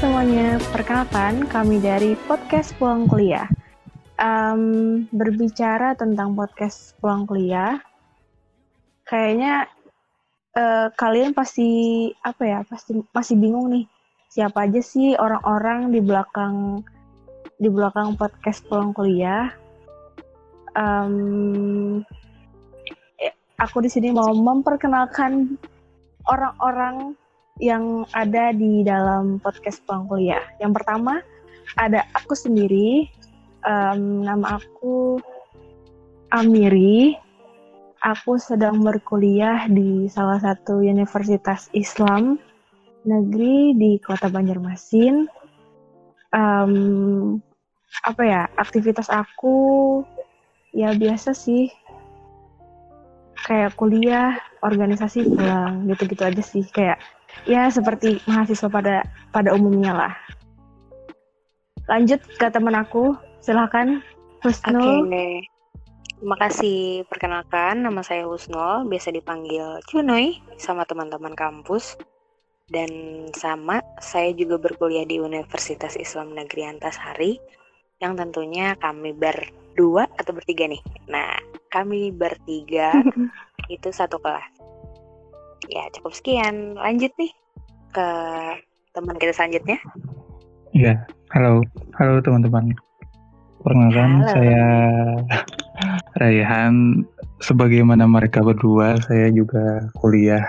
Semuanya, perkenalkan kami dari podcast Pulang Kuliah. Um, berbicara tentang podcast Pulang Kuliah, kayaknya uh, kalian pasti apa ya, pasti masih bingung nih siapa aja sih orang-orang di belakang di belakang podcast Pulang Kuliah. Um, aku di sini mau memperkenalkan orang-orang yang ada di dalam podcast Pulang Kuliah. Yang pertama ada aku sendiri, um, nama aku Amiri. Aku sedang berkuliah di salah satu universitas Islam negeri di kota Banjarmasin. Um, apa ya aktivitas aku ya biasa sih kayak kuliah organisasi pulang gitu-gitu aja sih kayak ya seperti mahasiswa pada pada umumnya lah. Lanjut ke teman aku, silahkan Husnul. Oke, okay. terima kasih. Perkenalkan, nama saya Husnul, biasa dipanggil Cunoy sama teman-teman kampus. Dan sama, saya juga berkuliah di Universitas Islam Negeri Antasari, yang tentunya kami berdua atau bertiga nih. Nah, kami bertiga itu satu kelas ya cukup sekian lanjut nih ke teman kita selanjutnya Iya, halo, halo teman-teman. Perkenalkan halo. saya Raihan. Sebagaimana mereka berdua, saya juga kuliah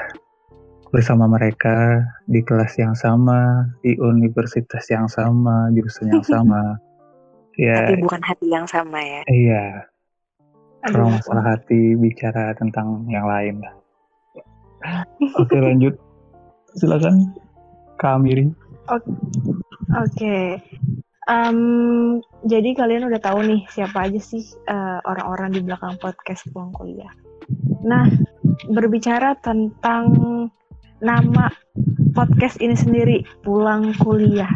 bersama mereka di kelas yang sama, di universitas yang sama, jurusan yang sama. ya. Tapi bukan hati yang sama ya. Iya. Kalau masalah hati bicara tentang yang lain lah. Oke lanjut. Silakan Kak Amiri. Oke. Okay. Um, jadi kalian udah tahu nih siapa aja sih eh, orang-orang di belakang podcast Pulang Kuliah. Nah, berbicara tentang nama podcast ini sendiri, Pulang Kuliah.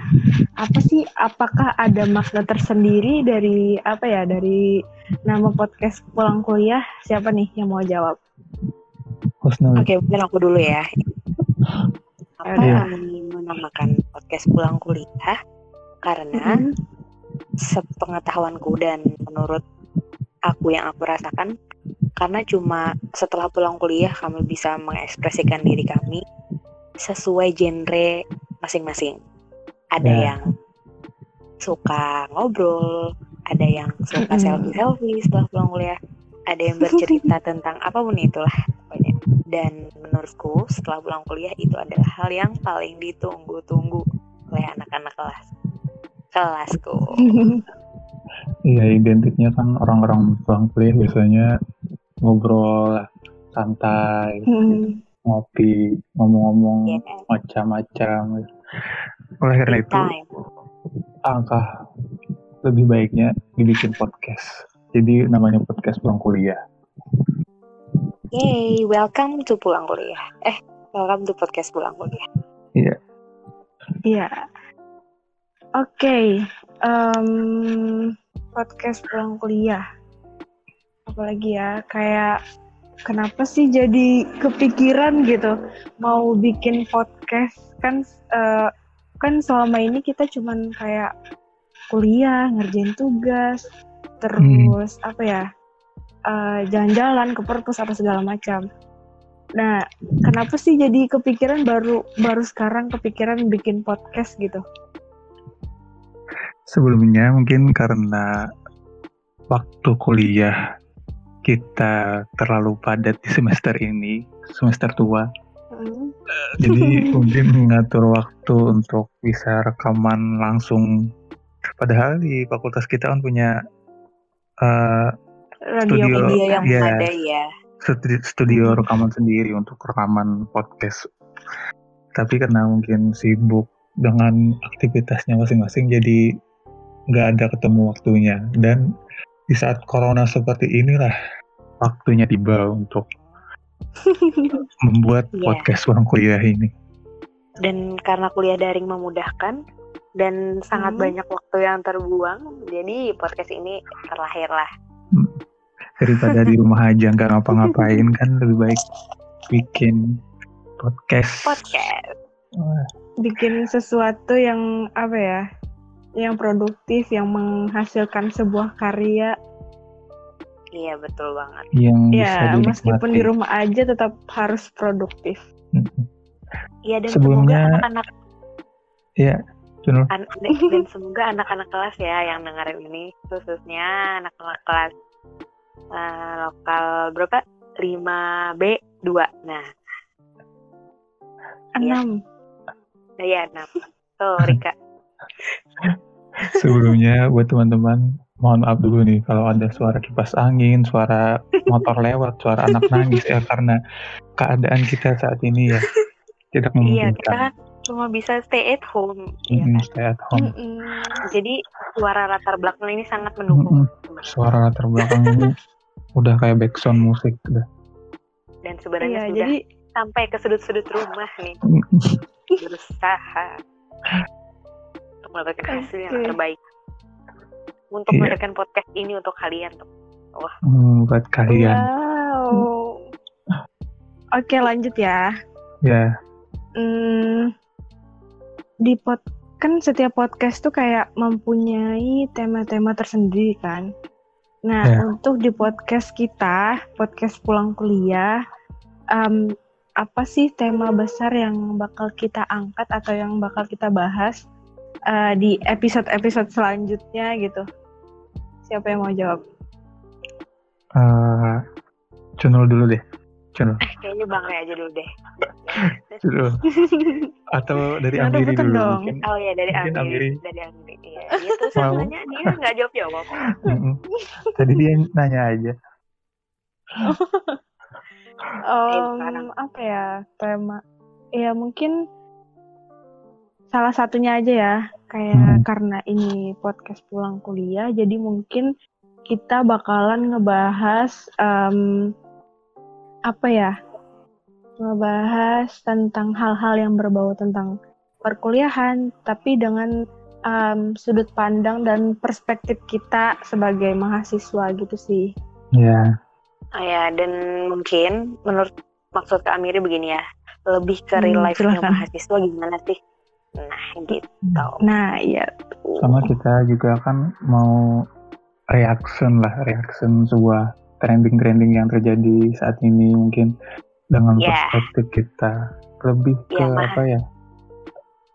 Apa sih? Apakah ada makna tersendiri dari apa ya? Dari nama podcast Pulang Kuliah? Siapa nih yang mau jawab? Oke, okay, mungkin aku dulu ya. Apa yeah. menamakan podcast pulang kuliah karena mm -hmm. sepengetahuanku dan menurut aku yang aku rasakan karena cuma setelah pulang kuliah kami bisa mengekspresikan diri kami sesuai genre masing-masing. Ada yeah. yang suka ngobrol, ada yang suka selfie-selfie setelah pulang kuliah, ada yang bercerita tentang apa pun itulah pokoknya dan menurutku setelah pulang kuliah itu adalah hal yang paling ditunggu-tunggu oleh anak-anak kelas. Kelasku. Iya identiknya kan orang-orang pulang kuliah biasanya ngobrol santai hmm. ngopi ngomong-ngomong yeah. macam-macam. Oleh karena itu angka lebih baiknya dibikin podcast. Jadi namanya podcast pulang kuliah Yay, welcome to Pulang Kuliah. Eh, welcome to podcast Pulang Kuliah. Iya. Iya. Oke, okay. um, podcast Pulang Kuliah. Apalagi ya, kayak kenapa sih jadi kepikiran gitu mau bikin podcast kan uh, kan selama ini kita cuman kayak kuliah ngerjain tugas terus hmm. apa ya eh, jalan-jalan ke perpus apa segala macam. Nah, kenapa sih jadi kepikiran baru baru sekarang kepikiran bikin podcast gitu? Sebelumnya mungkin karena waktu kuliah kita terlalu padat di semester ini, semester tua. Hmm. Jadi mungkin mengatur waktu untuk bisa rekaman langsung. Padahal di fakultas kita kan punya uh, radio studio, media yang ya, ada ya. Studio, studio hmm. rekaman sendiri untuk rekaman podcast. Tapi karena mungkin sibuk dengan aktivitasnya masing-masing, jadi nggak ada ketemu waktunya. Dan di saat corona seperti inilah waktunya tiba untuk membuat yeah. podcast orang kuliah ini. Dan karena kuliah daring memudahkan dan sangat hmm. banyak waktu yang terbuang, jadi podcast ini terlahir lah. Hmm daripada di rumah aja nggak ngapa-ngapain kan lebih baik bikin podcast. Podcast. bikin sesuatu yang apa ya yang produktif yang menghasilkan sebuah karya. Iya betul banget. Yang ya meskipun di rumah aja tetap harus produktif. Iya dan sebelumnya anak-anak ya An dan semoga anak-anak kelas ya yang dengerin ini khususnya anak-anak kelas uh, lokal berapa 5 B 2 nah 6 ya, ya 6 tuh Rika sebelumnya buat teman-teman mohon maaf dulu nih kalau ada suara kipas angin, suara motor lewat, suara anak nangis ya karena keadaan kita saat ini ya tidak memungkinkan. Iya, kita kan cuma bisa stay at home. Mm -hmm, ya kan? Stay at home. Mm -hmm. Jadi suara latar belakang ini sangat mendukung. Mm -hmm. Suara latar belakang ini udah kayak background musik udah. Dan sebenarnya iya, sudah jadi... sampai ke sudut-sudut rumah nih. Berusaha untuk mendapatkan hasil yang terbaik. Untuk iya. mendapatkan podcast ini untuk kalian tuh. Wah. Hmm, buat kalian. Wow. Oke lanjut ya. Ya. Hmm, di pod kan setiap podcast tuh kayak mempunyai tema-tema tersendiri kan. Nah, yeah. untuk di podcast kita, podcast pulang kuliah, um, apa sih tema besar yang bakal kita angkat atau yang bakal kita bahas uh, di episode-episode selanjutnya gitu? Siapa yang mau jawab? Uh, Channel dulu deh. Channel. Eh, kayaknya Bang aja dulu deh. Dulu. Atau dari Nanti Amiri dulu. Dong. Mungkin, oh iya dari Amiri. Amiri. Dari Amiri. Iya. Dia tuh nanya dia nggak jawab jawab. Tadi dia nanya aja. um, apa ya tema? Ya mungkin salah satunya aja ya kayak hmm. karena ini podcast pulang kuliah jadi mungkin kita bakalan ngebahas um, apa ya ngebahas tentang hal-hal yang berbau tentang perkuliahan, tapi dengan um, sudut pandang dan perspektif kita sebagai mahasiswa gitu sih. Iya. Yeah. Oh ya, dan mungkin menurut maksud Kak Amiri begini ya, lebih ke real hmm, life-nya mahasiswa gimana sih? Nah, gitu. Nah, iya. Sama kita juga kan mau reaction lah, reaction sebuah trending-trending yang terjadi saat ini mungkin dengan yeah. perspektif kita. Lebih ke yeah, apa ya?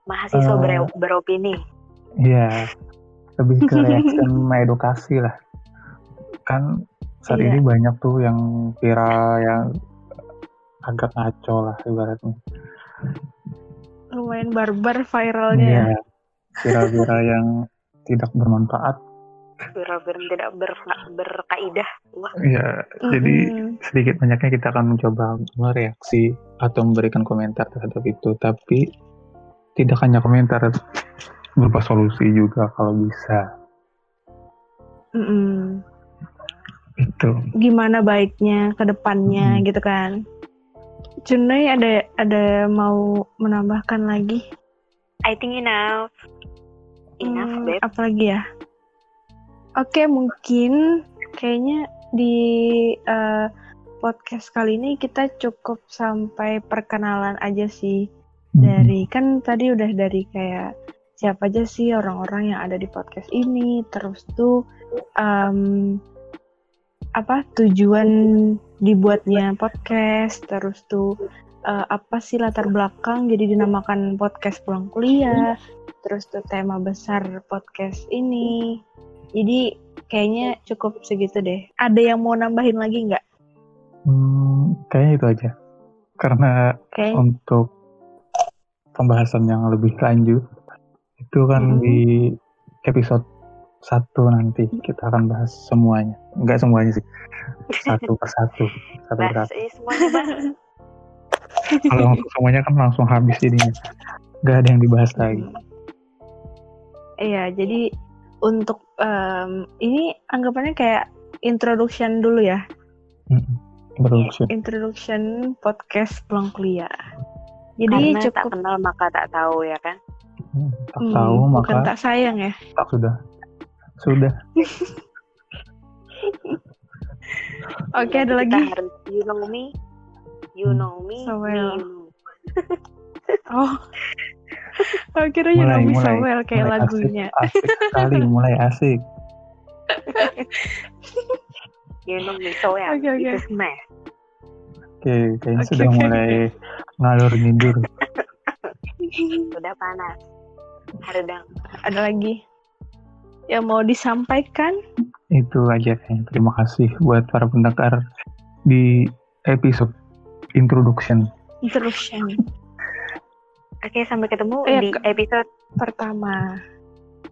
Mahasiswa uh, beropini. iya. Lebih ke reaction edukasi lah. Kan saat yeah. ini banyak tuh yang viral yang agak ngaco lah ibaratnya. Lumayan barbar viralnya yeah. viral-viral yang tidak bermanfaat viral-viral tidak ber, berkaidah. Iya, mm-hmm. jadi sedikit banyaknya kita akan mencoba mereaksi atau memberikan komentar terhadap itu, tapi tidak hanya komentar, berupa solusi juga kalau bisa. Mm-hmm. Itu. Gimana baiknya ke depannya mm. gitu kan? Junai ada ada mau menambahkan lagi? I think enough. Enough, hmm, babe. Apalagi ya? Oke, mungkin kayaknya di uh, podcast kali ini kita cukup sampai perkenalan aja sih. Hmm. Dari kan tadi udah dari kayak siapa aja sih orang-orang yang ada di podcast ini, terus tuh um, apa tujuan dibuatnya podcast, terus tuh uh, apa sih latar belakang jadi dinamakan podcast pulang kuliah, terus tuh tema besar podcast ini jadi kayaknya cukup segitu deh. Ada yang mau nambahin lagi nggak? Hmm, kayaknya itu aja. Karena okay. untuk pembahasan yang lebih lanjut itu kan hmm. di episode satu nanti kita akan bahas semuanya. Enggak semuanya sih. Satu persatu. Satu persatu. Kalau semuanya kan langsung habis jadinya. Enggak ada yang dibahas lagi. Iya, jadi untuk um, ini anggapannya kayak introduction dulu ya. Introduction. Introduction podcast pulang kuliah. Jadi Karena cukup tak kenal maka tak tahu ya kan? Hmm, tak hmm, tahu maka bukan tak sayang ya. Tak sudah. Sudah. Oke, okay, ada lagi. Harus you know me, you hmm. know me, so well. oh Oh, kira mulai, Naomi mulai, Samuel kayak mulai lagunya. Asik, asik sekali, mulai asik. you know me so well. Okay, okay. Itu smash. Oke, okay, kayaknya okay, sudah okay. mulai ngalur ngidur. sudah panas. Haredang. Ada lagi yang mau disampaikan? Itu aja kayaknya. Terima kasih buat para pendengar di episode introduction. Introduction. Oke, sampai ketemu eh, di episode pertama.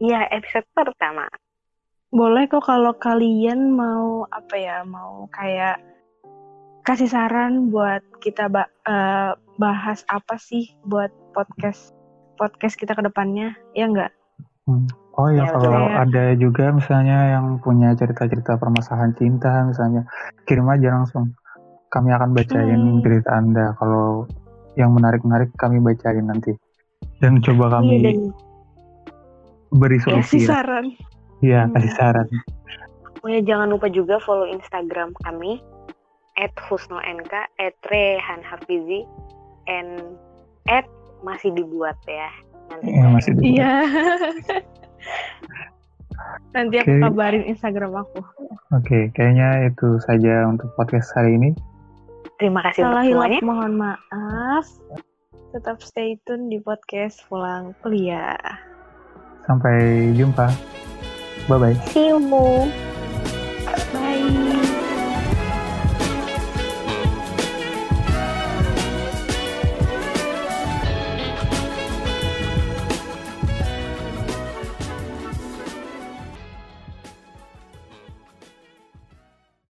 Iya, episode pertama. Boleh kok kalau kalian mau apa ya, mau kayak kasih saran buat kita uh, bahas apa sih buat podcast podcast kita ke depannya, ya enggak? Hmm. Oh ya, ya kalau ya. ada juga misalnya yang punya cerita-cerita permasalahan cinta misalnya, kirim aja langsung. Kami akan bacain hmm. cerita Anda. Kalau yang menarik-menarik kami bacain nanti dan coba iya, kami iya, dan... beri solusi kasih ya. saran iya hmm. kasih saran oh ya jangan lupa juga follow instagram kami at husnonk at rehan hafizi and at masih dibuat ya nanti ya, masih dibuat. iya nanti okay. aku kabarin instagram aku oke okay, kayaknya itu saja untuk podcast hari ini Terima kasih Salah untuk semuanya. Mohon maaf. Tetap stay tune di podcast pulang kuliah. Sampai jumpa. Bye bye. See you. Bye.